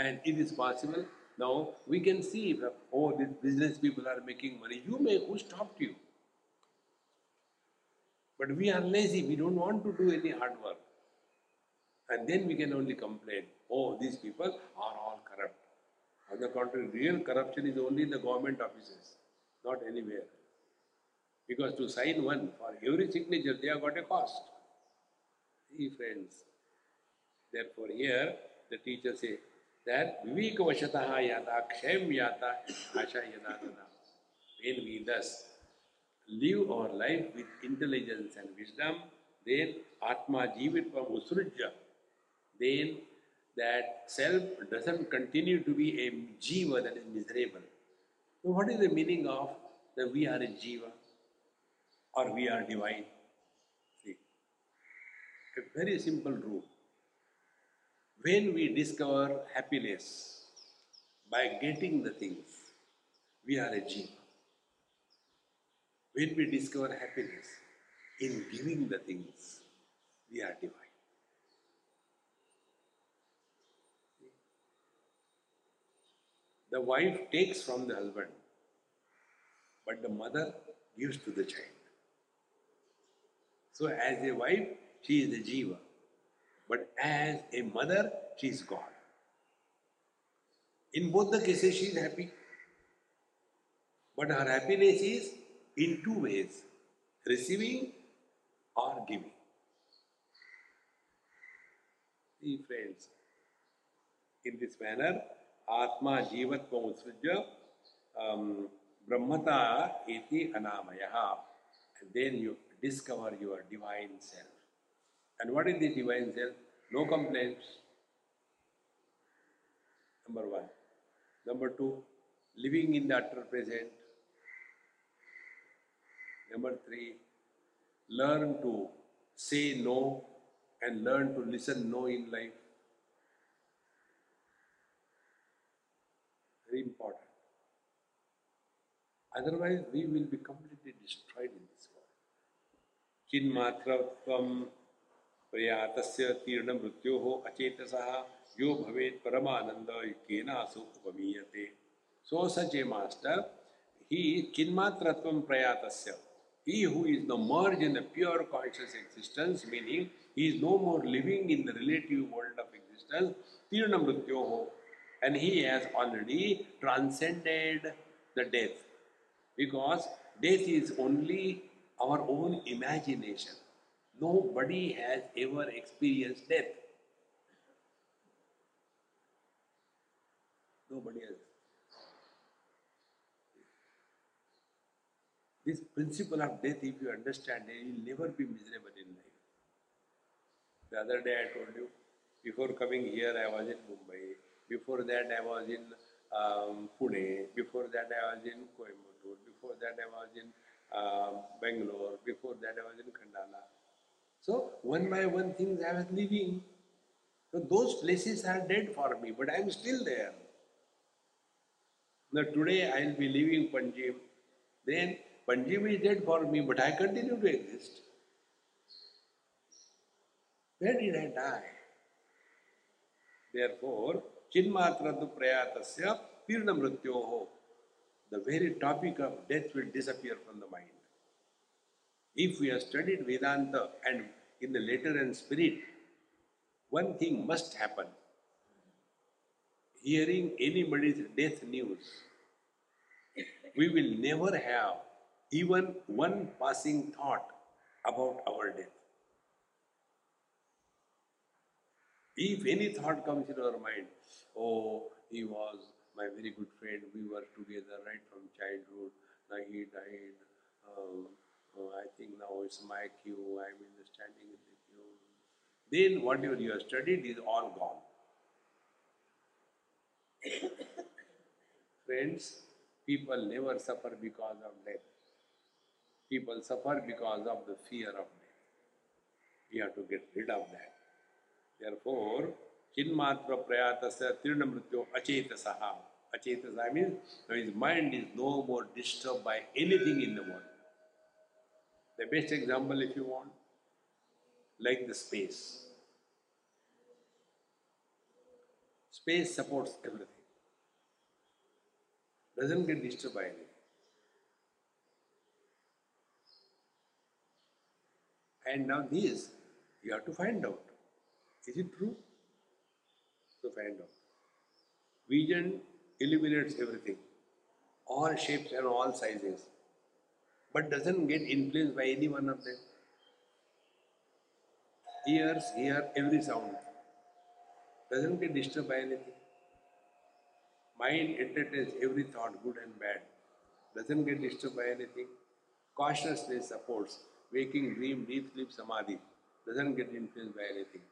And it is possible. Now we can see oh, these business people are making money. You may, who stopped you? But we are lazy, we don't want to do any hard work. And then we can only complain, oh, these people are all corrupt. On the contrary, real corruption is only in the government offices, not anywhere. Because to sign one, for every signature, they have got a cost. See, friends. Therefore, here the teacher says that viveka vashataha yata kshem yata asha yada tada. When we thus live our life with intelligence and wisdom, then atma jivitvam usrujya, then that self doesn't continue to be a jiva that is miserable. So, what is the meaning of that we are a jiva or we are divine? See, a very simple rule. When we discover happiness by getting the things, we are a jiva. When we discover happiness in giving the things, we are divine. The wife takes from the husband, but the mother gives to the child. So, as a wife, she is the Jiva, but as a mother, she is God. In both the cases, she is happy. But her happiness is in two ways receiving or giving. See, friends, in this manner, Atma Jivatva Utsrujya um, Brahmata iti Anamaya. And then you discover your divine self. And what is the divine self? No complaints. Number one. Number two, living in the utter present. Number three, learn to say no and learn to listen no in life. Very important. Otherwise, we will be completely destroyed in. चिन्मात्रत्वं प्रयातस्य तीर्णमृत्योः अचेतसः यो भवेत् परमानंद केनासु उपमीयते such a master, he is chinmatratvam prayatasya. He who is the merge in the pure conscious existence, meaning he is no more living in the relative world of existence, tirna mrityoho, and he has already transcended the death. Because death is only our own imagination. Nobody has ever experienced death. Nobody else. This principle of death, if you understand it, you will never be miserable in life. The other day I told you, before coming here, I was in Mumbai. Before that, I was in um, Pune. Before that, I was in Coimbatore. Before that, I was in um, Bangalore. Before that, I was in Khandala. So, one by one things I was living. So, those places are dead for me, but I am still there. Now, today I will be leaving Panjim. Then, Panjim is dead for me, but I continue to exist. Where did I die? Therefore, Chinmatradu Prayatasya Pirna Mrityoho. The very topic of death will disappear from the mind. If we have studied Vedanta and in the letter and spirit, one thing must happen. Hearing anybody's death news, we will never have even one passing thought about our death. If any thought comes in our mind, oh, he was my very good friend, we were together right from childhood, now he died, um, oh, I think now it's my cue. I'm in the standing in the queue. Then whatever you have studied is all gone. Friends, people never suffer because of death. People suffer because of the fear of death. We have to get rid of that. Therefore, Chinmatra Prayatasya Tirnamrityo Achetasaha. Achetasa means his mind is no more disturbed by anything in the world. The best example, if you want, like the space. Space supports everything. Doesn't get disturbed by anything. And now this, you have to find out. Is it true? So find out. Vision illuminates everything, all shapes and all sizes, but doesn't get influenced by any one of them. Ears hear every sound, doesn't get disturbed by anything. Mind entertains every thought, good and bad, doesn't get disturbed by anything. Consciousness supports waking, dream, deep sleep, samadhi, doesn't get influenced by anything.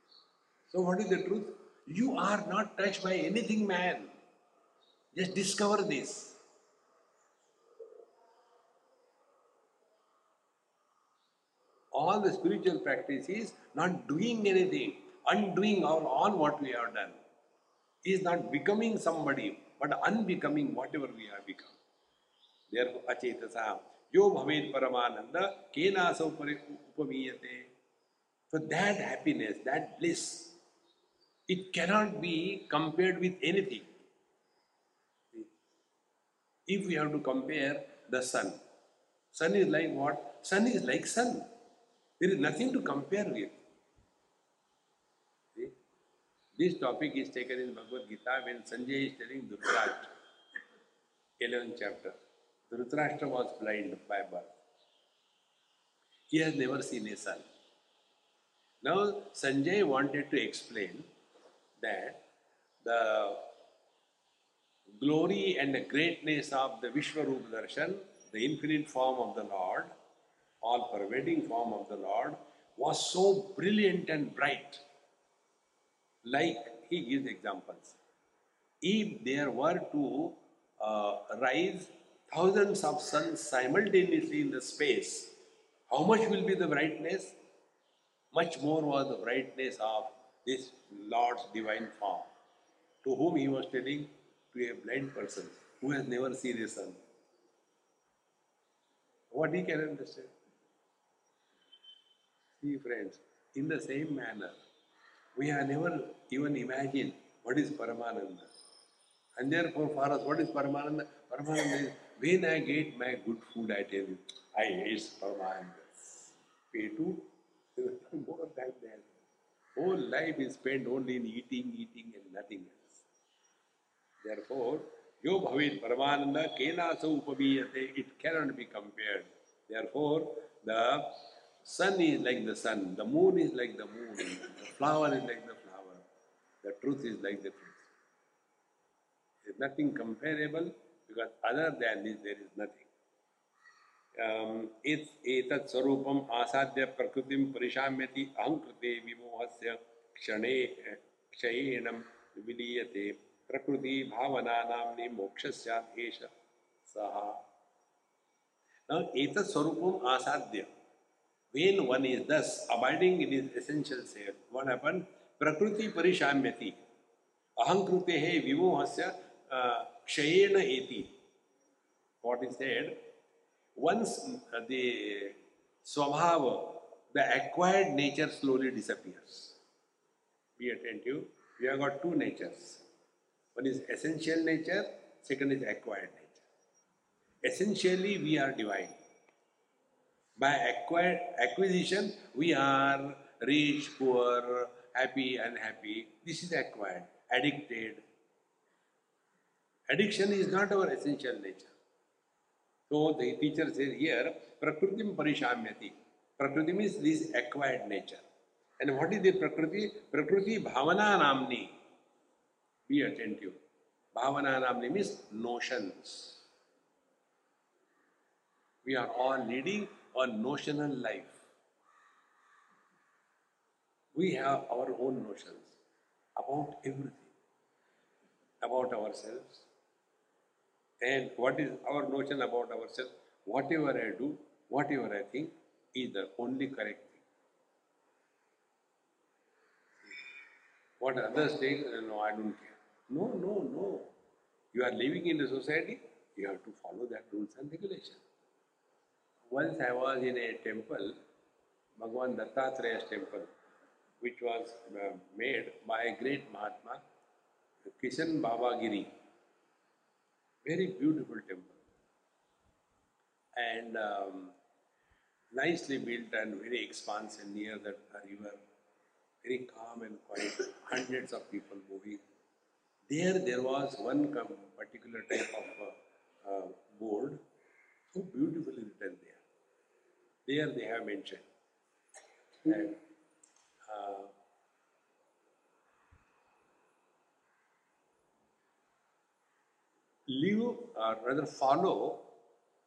So, what is the truth? You are not touched by anything, man. Just discover this. All the spiritual practice is not doing anything, undoing all on what we have done. Is not becoming somebody, but unbecoming whatever we have become. Therefore, achetasa, yo bhavet paramananda, kena upamiyate. For that happiness, that bliss, it cannot be compared with anything. If we have to compare the sun, sun is like what? Sun is like sun. There is nothing to compare with. See? This topic is taken in Bhagavad Gita when Sanjay is telling Dhritarashtra, 11th chapter. Dhritarashtra was blind by birth. He has never seen a sun. Now, Sanjay wanted to explain that the glory and the greatness of the Vishwarup Darshan, the infinite form of the Lord, all pervading form of the Lord, was so brilliant and bright. Like he gives examples. If there were to uh, rise thousands of suns simultaneously in the space, how much will be the brightness? Much more was the brightness of this Lord's divine form. To whom he was telling? To a blind person who has never seen a sun. What he can understand? See, friends, in the same manner, we have never even imagined what is Paramananda. And therefore, for us, what is Paramananda? Paramananda is when I get my good food, I tell you, I ate Paramananda. Pay to more than that. Whole life is spent only in eating, eating, and nothing else. Therefore, Yo Bhavit Paramananda Kena So Upabiyate, it cannot be compared. Therefore, the sun is like the sun, the moon is like the moon, the flower is like the flower, the truth is like the truth. There is nothing comparable because other than this there is nothing. स्वरूप आसाद्य प्रकृति परिशाम्यति अहंकृते विमोह से क्षण, क्षयेण विलीयते। प्रकृति भावना नामने मोक्ष से। एतत् स्वरूपम आसाद्य। When one is thus abiding in his essential से वन अपन प्रकृति परिशाम्यति। अहंकृते विमोह से क्षयेण एति। What is said Once uh, the swabhava, the acquired nature slowly disappears. Be attentive. We have got two natures. One is essential nature, second is acquired nature. Essentially, we are divine. By acquired acquisition, we are rich, poor, happy, unhappy. This is acquired, addicted. Addiction is not our essential nature. So the teacher says here, Prakritim Parishamyati. Prakriti means this acquired nature. And what is the Prakriti? Prakriti Bhavana Namni. Be attentive. Bhavana Namni means notions. We are all leading a notional life. We have our own notions about everything, about ourselves. And what is our notion about ourselves? Whatever I do, whatever I think is the only correct thing. What others think, no, I don't care. No, no, no. You are living in a society, you have to follow that rules and regulations. Once I was in a temple, Bhagavan Dattatraya's temple, which was uh, made by a great Mahatma, Kishan Babagiri. Very beautiful temple. And um, nicely built and very expansive near the river. Very calm and quiet. Hundreds of people moving. There, there was one particular type of uh, uh, board, so beautifully written there. There they have mentioned that uh, live or rather follow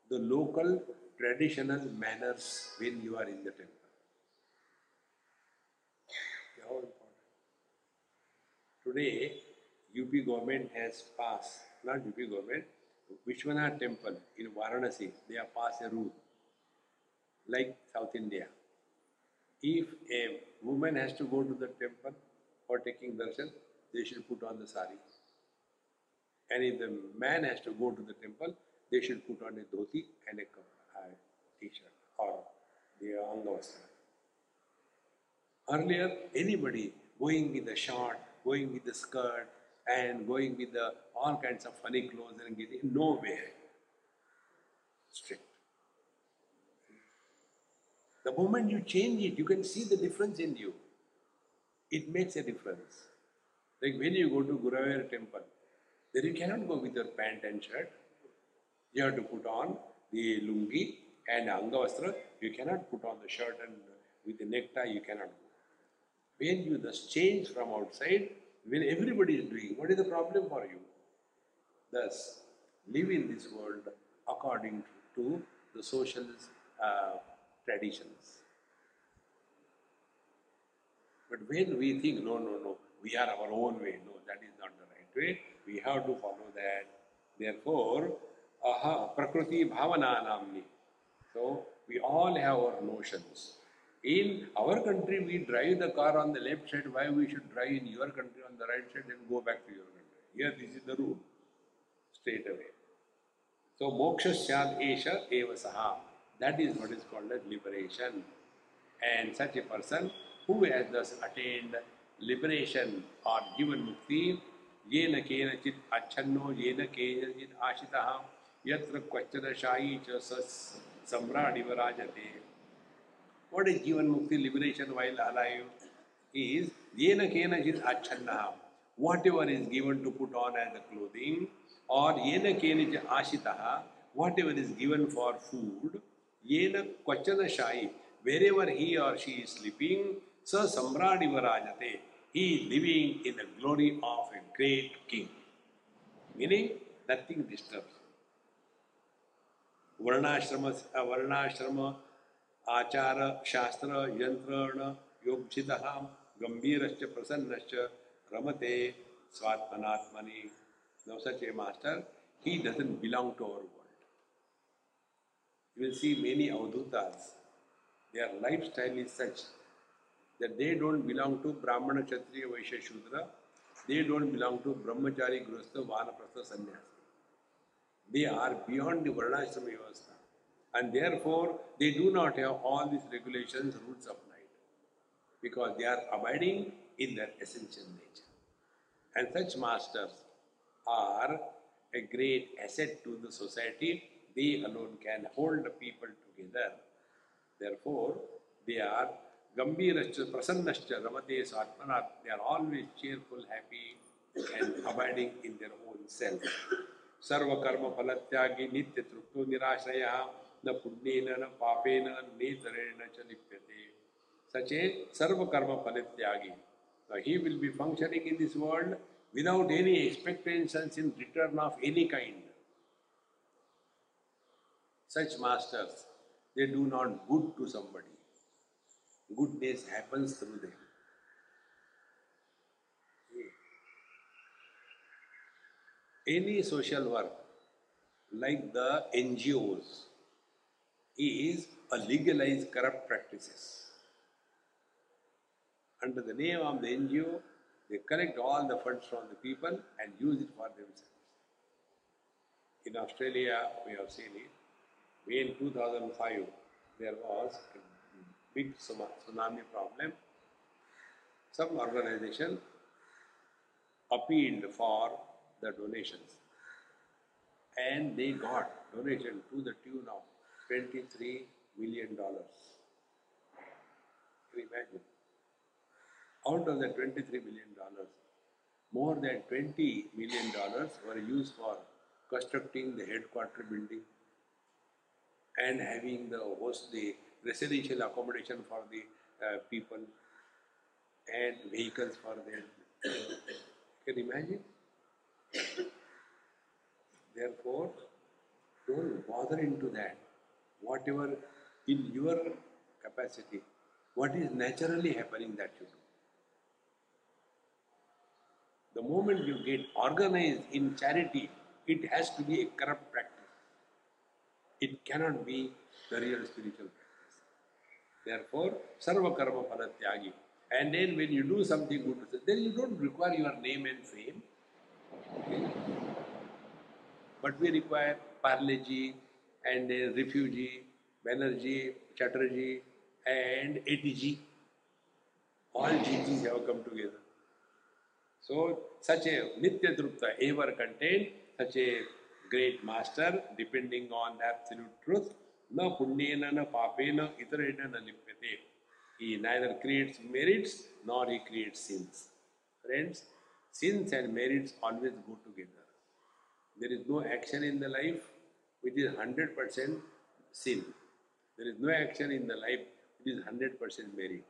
the local traditional manners when you are in the temple. How important. Today, UP government has passed, not UP government, Vishwanath temple in Varanasi, they have passed a rule like South India. If a woman has to go to the temple for taking darshan, they should put on the sari. And if the man has to go to the temple, they should put on a dhoti and a t-shirt or the angavastra. Earlier, anybody going with the short, going with the skirt, and going with the all kinds of funny clothes and getting no way. strict. The moment you change it, you can see the difference in you. It makes a difference. Like when you go to Guruvayur temple, then you cannot go with your pant and shirt. You have to put on the lungi and angavastra. You cannot put on the shirt and with the necktie, you cannot go. When you thus change from outside, when everybody is doing, what is the problem for you? Thus, live in this world according to the social uh, traditions. But when we think, no, no, no, we are our own way, no, that is not the right way, we have to follow that. Therefore, aha, prakriti bhavana namni. So, we all have our notions. In our country, we drive the car on the left side. Why we should drive in your country on the right side and go back to your country? Here, this is the rule. Straight away. So, moksha syad esha eva saha. That is what is called as liberation. And such a person who has thus attained liberation or given mukti, yena kenachit achanno yena kenachit ashitaha yatra kvachana shayi cha sas samradi varajate. What is Jivan Mukti liberation while alive? Is Yena Kenachit Achannaha. Whatever is given to put on as a clothing, or Yena Kenachit Ashitaha, whatever is given for food, Yena Kvachana Shai, wherever he or she is sleeping, Sa Samradi Varajate, he living in the glory of a great king. Meaning, nothing disturbs him. Varnashrama, varnashrama achara, shastra, yantrana, yogchitaham, gambhirascha, prasannascha, ramate, swatmanatmani. Now such a master, he doesn't belong to our world. You will see many avdutas. Their lifestyle is such that they don't belong to brahmana kshatriya vaishya shudra they don't belong to brahmachari grustha vanaprastha sannyasi they are beyond the varnashrama vyavastha and therefore, they do not have all these regulations, rules applied because they are abiding in their essential nature. And such masters are a great asset to the society. They alone can hold the people together. Therefore, they are Gambirascha, Prasannascha, Ramate Satmanat. They are always cheerful, happy, and abiding in their own self. Sarva karma phalatyagi nitya trupto nirashraya न पुण्येन न पापेन नेतरेण च लिप्यते such a sarva karma phalityagi. Now he will be functioning in this world without any expectations in return of any kind. Such masters, they do not good to somebody. Goodness happens through them. Any social work, like the NGOs, is a legalized corrupt practices. Under the name of the NGO, they collect all the funds from the people and use it for themselves. In Australia, we have seen it. In 2005, there was a big tsunami problem. Some organization appealed for the donations and they got donation to the tune of $23 million. Can you imagine? Out of the $23 million, more than $20 million were used for constructing the headquarter building and having the host the residential accommodation for the uh, people and vehicles for them. Can you imagine? Therefore, don't bother into that whatever in your capacity, what is naturally happening that you do. The moment you get organized in charity, it has to be a corrupt practice. It cannot be the real spiritual practice. Therefore, sarva karma phalatyagi. And then when you do something good, then you don't require your name and fame. Okay? But we require parleji, and a refugee, Banerjee, Chatterjee, and ATG. All GGs have come together. So, such a Nitya Drupta ever contained, such a great master, depending on absolute truth, न पुण्य न पापे न इतर न लिप्यते। He neither creates merits nor he creates sins friends sins and merits always go together there is no action in the life which is hundred percent sin there is no action in the life which is hundred percent merit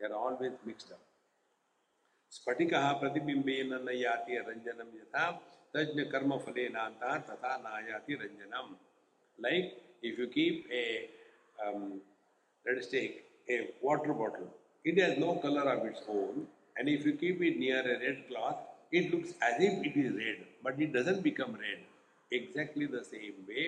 they are always mixed up स्फटिक प्रतिबिंबेन न याति रंजनम यथा तज्ञ कर्म फलेना तथा न याति like like, if you keep a um, let us take a water bottle it has no color of its own and if you keep it near a red cloth it looks as if it is red but it doesn't become red exactly the same way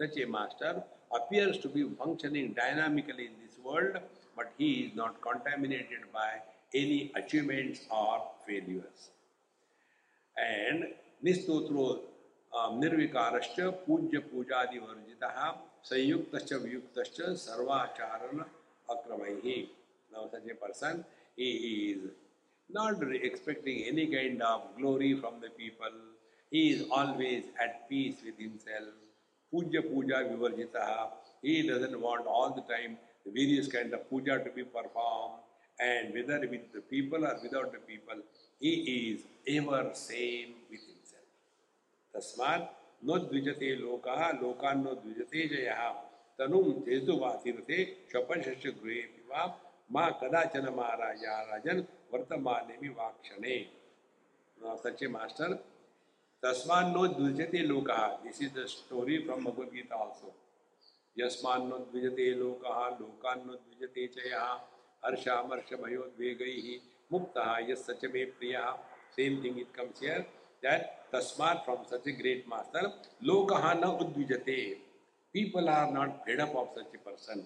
such a master appears to be functioning dynamically in this world but he is not contaminated by any achievements or failures. And nistotro um, nirvikarascha puja pujadi varjitaha संयुक्त व्युक्त सर्वाचारण अक्रमी now such a person he is not expecting any kind of glory from the people he is always at peace with himself पूज्य पूजा विवर्जित he doesn't want all the time various kind of puja to be perform and whether with the people or without the people he is ever same with himself तस्मात नोद्विजते द्विजते लोका, लोकान्नो द्विजते जय। तनुम तेजुवातीर्थे स्वपंश गृहे वा। माँ कदाचन महाराजा, राजन वर्तमान में वाक्षणे सच्चे मास्टर, तस्मान नो द्विजते लोका। This is the story from Bhagavad Gita also यस्मान नो द्विजते लोका, लोकान्नो द्विजते च हर्षामर्ष भयो द्वेगैः मुक्तः। यः च मे प्रियः same thing it comes here that tasmat from such a great master lokaha na udvijate people are not fed up of such a person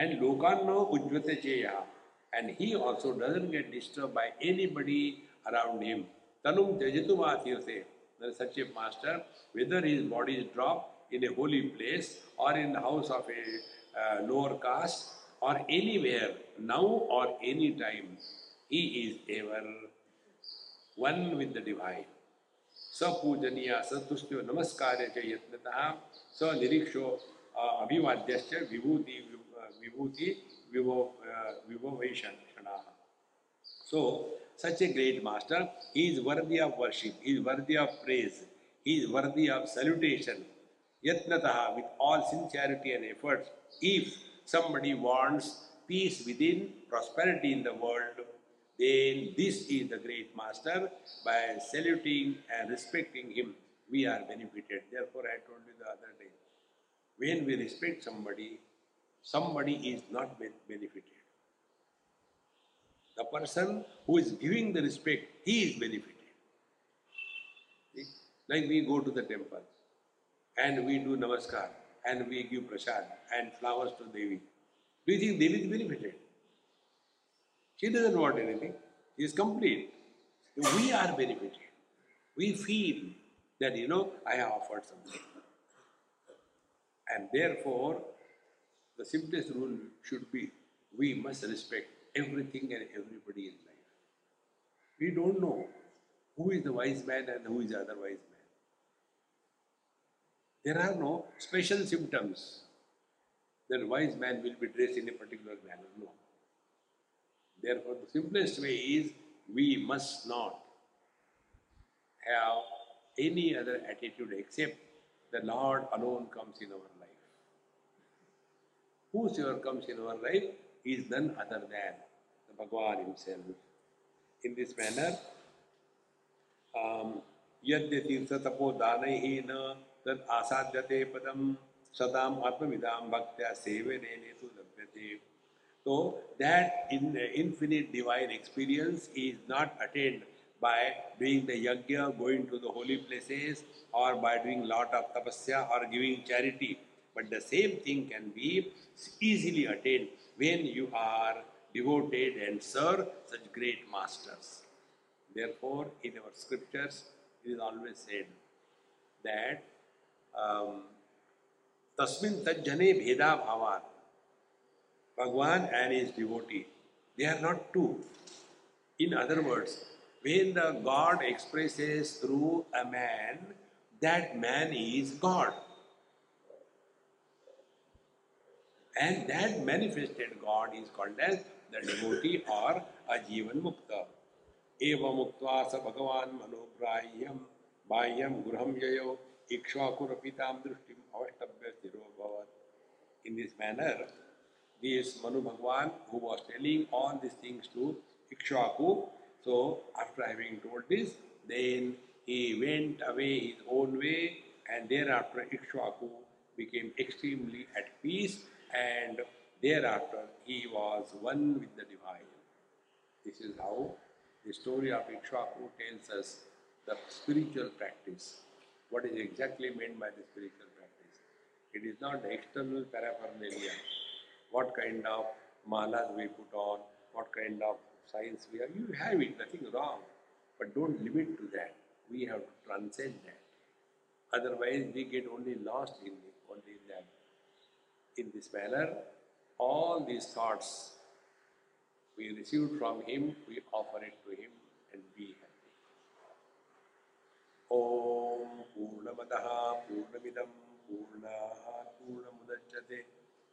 and lokan no ujvate cheya and he also doesn't get disturbed by anybody around him tanum jajatu vatirse there is such a master whether his body is dropped in a holy place or in the house of a uh, lower caste or anywhere, now or any time, he is ever one with the divine. सपूजनीय संतुष्ट नमस्कार च यत्नतः स निरीक्षो अभिवाद्य विभूति विभूति, विभो विभो वैषणाः so such a great master he is worthy of worship he is worthy of praise he is worthy of salutation यत्नतः with all sincerity and efforts if somebody wants peace within prosperity in the world then this is the great master. By saluting and respecting him, we are benefited. Therefore, I told you the other day, when we respect somebody, somebody is not benefited. The person who is giving the respect, he is benefited. Like we go to the temple and we do namaskar and we give prasad and flowers to Devi. Do you think Devi is benefited? She doesn't want anything. She is complete. We are benefited. We feel that, you know, I have offered something. And therefore, the simplest rule should be we must respect everything and everybody in life. We don't know who is the wise man and who is the other wise man. There are no special symptoms that wise man will be dressed in a particular manner. No. Therefore, the simplest way is we must not have any other attitude except the Lord alone comes in our life. Whosoever comes in our life is none other than the Bhagavan himself. In this manner, um, यद्यतीर्थतपो दानैः न तद् आसाद्यते पदम सदाम आत्मविदाम भक्त्या सेवने तो लभ्यते so that in infinite divine experience is not attained by doing the yajna, going to the holy places, or by doing lot of tapasya or giving charity. But the same thing can be easily attained when you are devoted and serve such great masters. Therefore, in our scriptures, it is always said that um, Tasmin tajjane bheda bhavan. Bhagwan and his devotee, they are not two. In other words, when the God expresses through a man that man is God. And that manifested God is called as the devotee or a Jivan Mukta. Eva Muktva sa Bhagavan Manograhyam Bahyam Gurham Yayo Ikshvakurapitam Drishtim Avashtabhya Stiro Bhavat. In this manner, this Manu Bhagwan who was telling all these things to Ikshvaku, so after having told this, then he went away his own way and thereafter Ikshvaku became extremely at peace and thereafter he was one with the divine. This is how the story of Ikshvaku tells us the spiritual practice. What is exactly meant by the spiritual practice? It is not the external paraphernalia what kind of malas we put on, what kind of science we are. You have it, nothing wrong. But don't limit to that. We have to transcend that. Otherwise, we get only lost in it, only in that. In this manner, all these thoughts we received from Him, we offer it to Him and be happy. Om Purnamadaha Purnamidam Purnaha Purnamudachyate